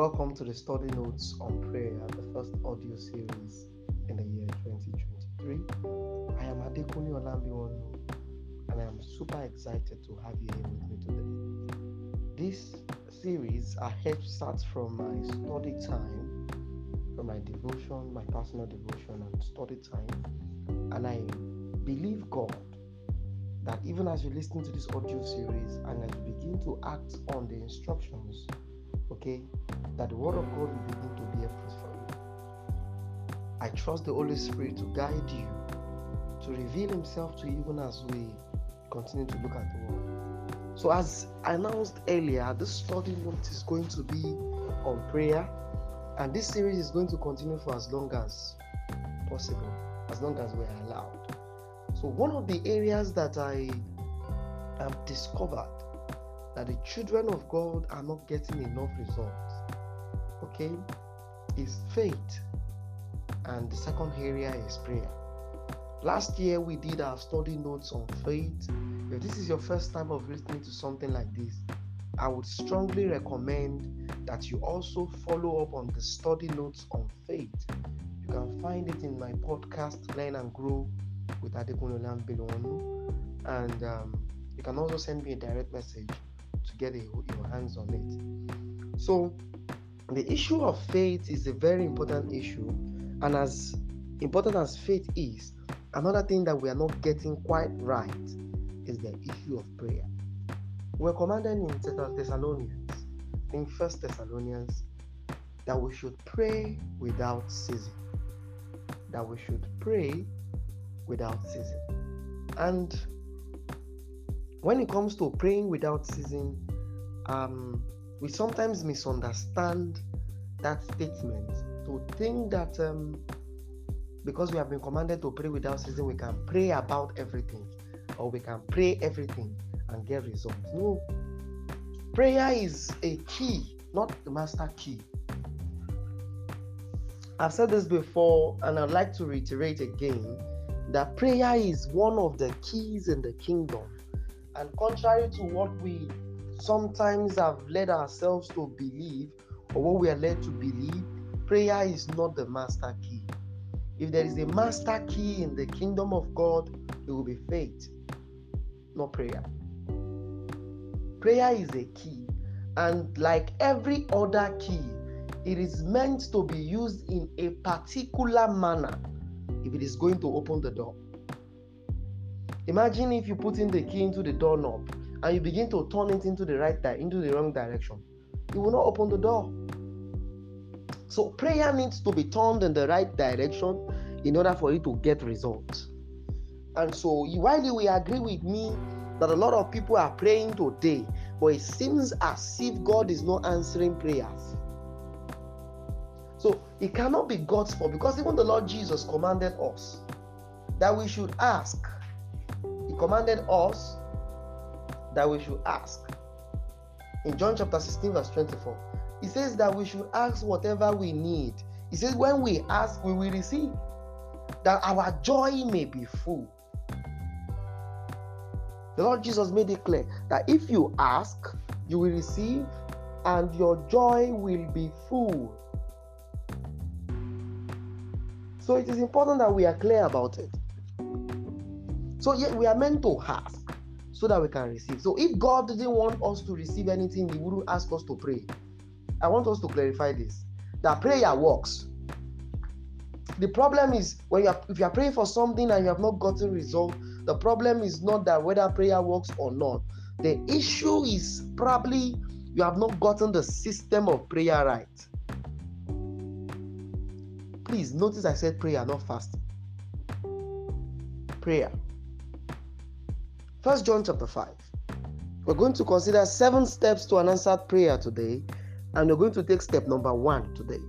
Welcome to the study notes on prayer, the first audio series in the year 2023. I am Adekunle Olambiwonu and I am super excited to have you here with me today. This series I have starts from my study time, from my devotion, my personal devotion and study time, and I believe God that even as you listen to this audio series and as you begin to act on the instructions, okay, that the Word of God will begin to bear fruit for you. I trust the Holy Spirit to guide you, to reveal Himself to you even as we continue to look at the Word. So, as I announced earlier, this study note is going to be on prayer, and this series is going to continue for as long as possible, as long as we're allowed. So, one of the areas that I have discovered that the children of God are not getting enough results, okay, is faith, and the second area is prayer. Last year, we did our study notes on faith. If this is your first time of listening to something like this, I would strongly recommend that you also follow up on the study notes on faith. You can find it in my podcast, Learn and Grow with Adekunle Olambiwonu. And um, you can also send me a direct message get your hands on it. So, the issue of faith is a very important issue, and as important as faith is, another thing that we are not getting quite right is the issue of prayer. We're commanded in Thessalonians, in First Thessalonians, that we should pray without ceasing. That we should pray without ceasing. And when it comes to praying without ceasing, um, we sometimes misunderstand that statement to think that um, because we have been commanded to pray without ceasing, we can pray about everything or we can pray everything and get results. No, prayer is a key, not the master key. I've said this before and I'd like to reiterate again that prayer is one of the keys in the kingdom. And contrary to what we sometimes have led ourselves to believe or what we are led to believe, prayer is not the master key. If there is a master key in the kingdom of God, it will be faith, not prayer. Prayer is a key, and like every other key, it is meant to be used in a particular manner if it is going to open the door. Imagine if you put in the key into the doorknob and you begin to turn it into the right di- into the wrong direction. You will not open the door. So prayer needs to be turned in the right direction in order for it to get results. And so while you will agree with me that a lot of people are praying today, but it seems as if God is not answering prayers. So it cannot be God's fault because even the Lord Jesus commanded us that we should ask. He commanded us that we should ask. In John chapter 16, verse 24, he says that we should ask whatever we need. He says, when we ask, we will receive, that our joy may be full. The Lord Jesus made it clear that if you ask, you will receive, and your joy will be full. So it is important that we are clear about it. So we are meant to ask so that we can receive. So if God didn't want us to receive anything, He wouldn't ask us to pray. I want us to clarify this: that prayer works. The problem is when you are, if you are praying for something and you have not gotten result, the problem is not that whether prayer works or not. The issue is probably you have not gotten the system of prayer right. Please notice I said prayer, not fasting. Prayer. First John chapter 5. We're going to consider seven steps to an answered prayer today, and we're going to take step number one today.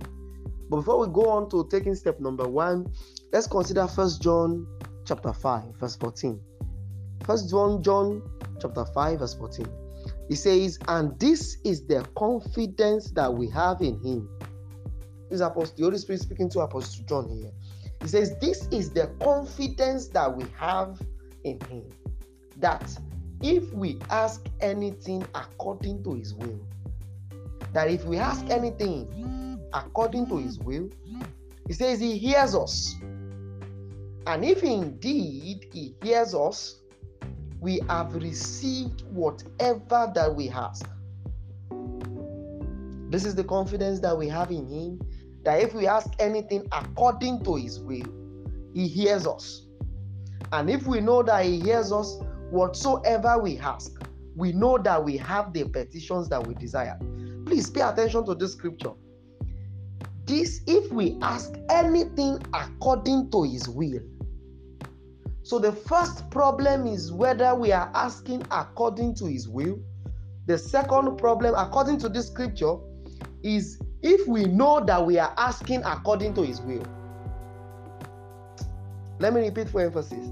But before we go on to taking step number one, let's consider First John chapter 5, verse 14. First John John chapter 5, verse 14. He says, and this is the confidence that we have in him. This is Apostle, the Holy Spirit speaking to Apostle John here. He says, This is the confidence that we have in him that if we ask anything according to his will, that if we ask anything according to his will, he says he hears us. And if indeed he hears us, we have received whatever that we ask. This is the confidence that we have in him that if we ask anything according to his will, he hears us. And if we know that he hears us, whatsoever we ask, we know that we have the petitions that we desire. Please pay attention to this scripture. This, if we ask anything according to his will. So the first problem is whether we are asking according to his will. The second problem, according to this scripture, is if we know that we are asking according to his will. Let me repeat for emphasis.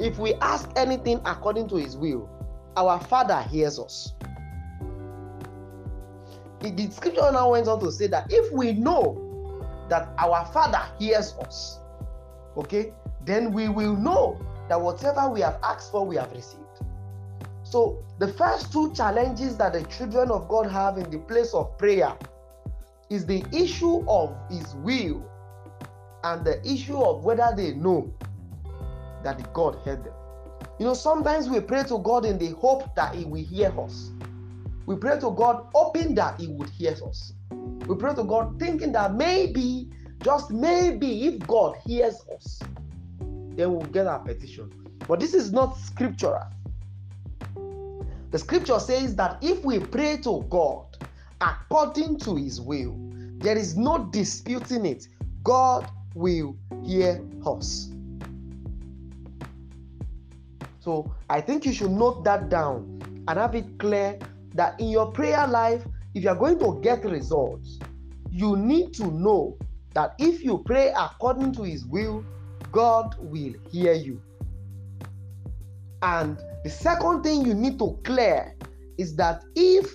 If we ask anything according to his will, our Father hears us. The scripture now went on to say that if we know that our Father hears us, okay, then we will know that whatever we have asked for, we have received. So, the first two challenges that the children of God have in the place of prayer is the issue of His will and the issue of whether they know that God heard them. You know, sometimes we pray to God in the hope that He will hear us. We pray to God hoping that He would hear us. We pray to God thinking that maybe, just maybe, if God hears us, then we'll get our petition. But this is not scriptural. The scripture says that if we pray to God according to His will, there is no disputing it. God will hear us. So I think you should note that down and have it clear that in your prayer life, if you are going to get results, you need to know that if you pray according to His will, God will hear you. And the second thing you need to clear is that if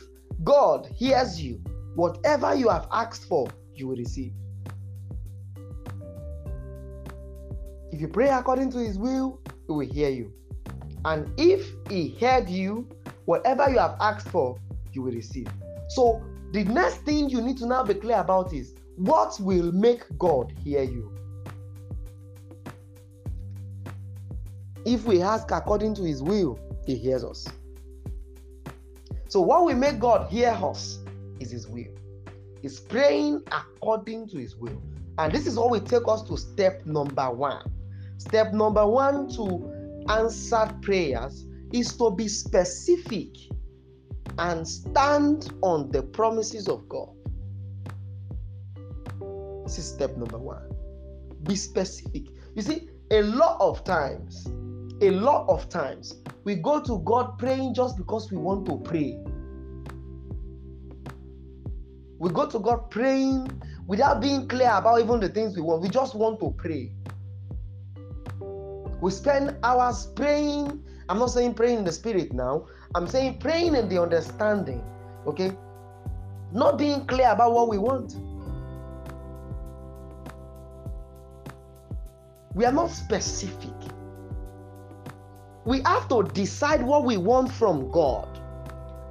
God hears you, whatever you have asked for, you will receive. If you pray according to His will, He will hear you. And if he heard you, whatever you have asked for, you will receive. So the next thing you need to now be clear about is what will make God hear you? If we ask according to his will, he hears us. So what will make God hear us is his will. Is praying according to his will. And this is what will take us to step number one. Step number one to answered prayers is to be specific and stand on the promises of God. This is step number one. Be specific. You see, a lot of times, a lot of times, we go to God praying just because we want to pray. We go to God praying without being clear about even the things we want. We just want to pray. We spend hours praying. I'm not saying praying in the spirit now. I'm saying praying in the understanding. Okay? Not being clear about what we want. We are not specific. We have to decide what we want from God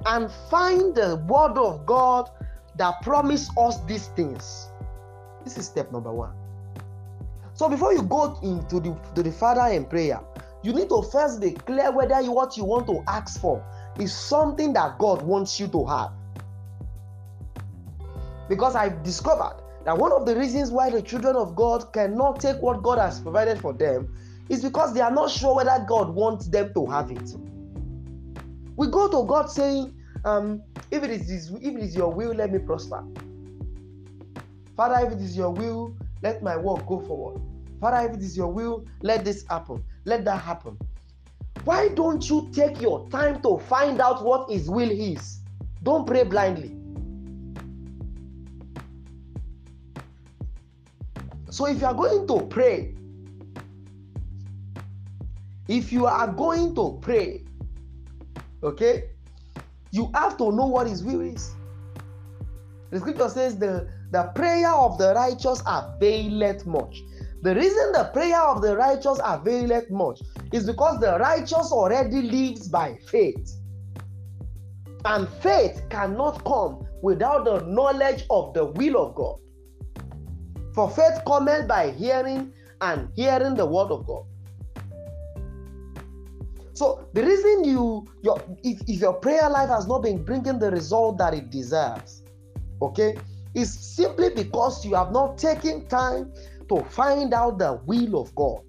and find the word of God that promise us these things. This is step number one. So before you go into the to the Father in prayer, you need to first declare whether you, what you want to ask for is something that God wants you to have. Because I've discovered that one of the reasons why the children of God cannot take what God has provided for them is because they are not sure whether God wants them to have it. We go to God saying, um, if it is if it is your will, let me prosper. Father, if it is your will, let my work go forward. Father, if it is your will, let this happen. Let that happen. Why don't you take your time to find out what His will is? Don't pray blindly. So, if you are going to pray, if you are going to pray, okay, you have to know what His will is. The scripture says the the prayer of the righteous availeth much. The reason the prayer of the righteous availeth much is because the righteous already lives by faith. And faith cannot come without the knowledge of the will of God. For faith cometh by hearing, and hearing the word of God. So the reason you your if, if your prayer life has not been bringing the result that it deserves, okay, is simply because you have not taken time to find out the will of God.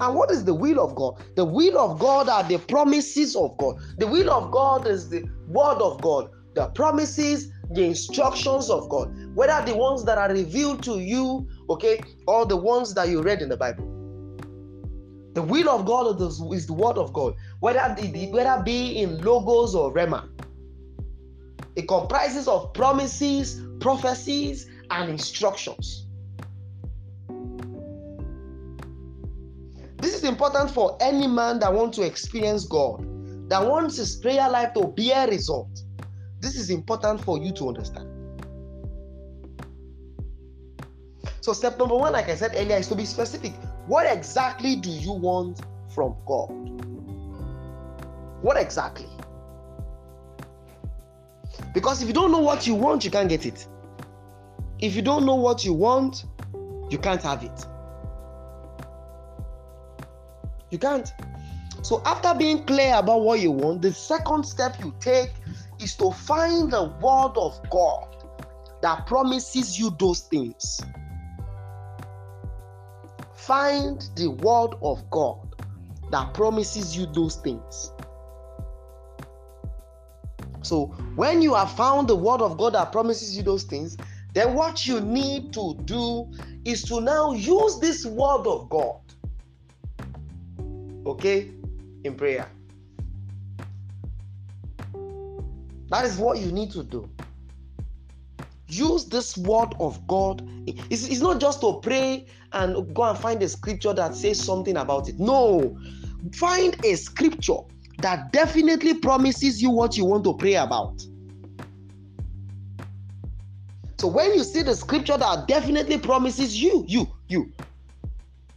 And what is the will of God? The will of God are the promises of God. The will of God is the word of God, the promises, the instructions of God, whether the ones that are revealed to you, okay, or the ones that you read in the Bible. The will of God is the word of God, whether it, whether be in logos or rhema. It comprises of promises, prophecies, and instructions. This is important for any man that wants to experience God, that wants his prayer life to bear result. This is important for you to understand. So, step number one, like I said earlier, is to be specific. What exactly do you want from God? What exactly? Because if you don't know what you want, you can't get it. If you don't know what you want, you can't have it. You can't. So, after being clear about what you want, the second step you take is to find the word of God that promises you those things. Find the word of God that promises you those things. So, when you have found the word of God that promises you those things, then what you need to do is to now use this word of God, okay, in prayer. That is what you need to do. Use this word of God. It's, it's not just to pray and go and find a scripture that says something about it. No. Find a scripture that definitely promises you what you want to pray about. So when you see the scripture that definitely promises you, you, you,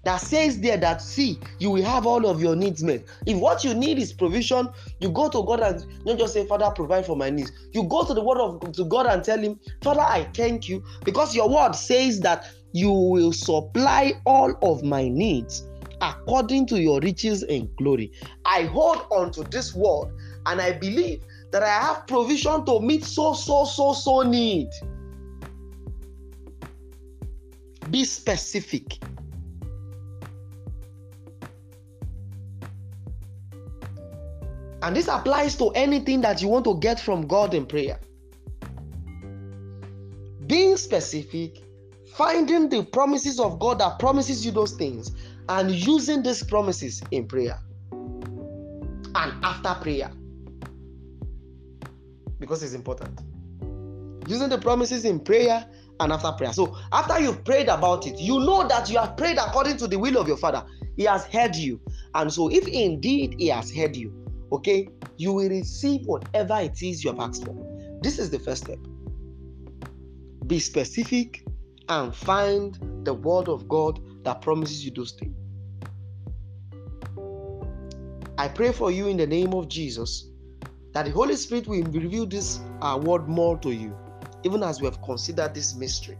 that says there that see you will have all of your needs met. If what you need is provision you go to god and not just say father provide for my needs. You go to the word of to god and tell him father i thank you because your word says that you will supply all of my needs according to your riches and glory. I hold on to this word and i believe that i have provision to meet so so so so need. Be specific. And this applies to anything that you want to get from God in prayer. Being specific, finding the promises of God that promises you those things, and using these promises in prayer and after prayer. Because it's important. Using the promises in prayer and after prayer. So, after you've prayed about it, you know that you have prayed according to the will of your Father. He has heard you. And so, if indeed He has heard you, okay, you will receive whatever it is you have asked for. This is the first step. Be specific and find the word of God that promises you those things. I pray for you in the name of Jesus that the Holy Spirit will reveal this uh, word more to you, even as we have considered this mystery.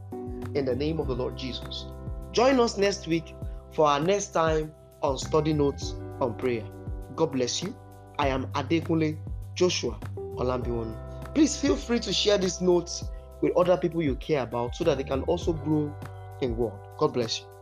In the name of the Lord Jesus. Join us next week for our next time on study notes on prayer. God bless you. I am Adekunle Joshua Olambiwonu. Please feel free to share these notes with other people you care about so that they can also grow in God. God bless you.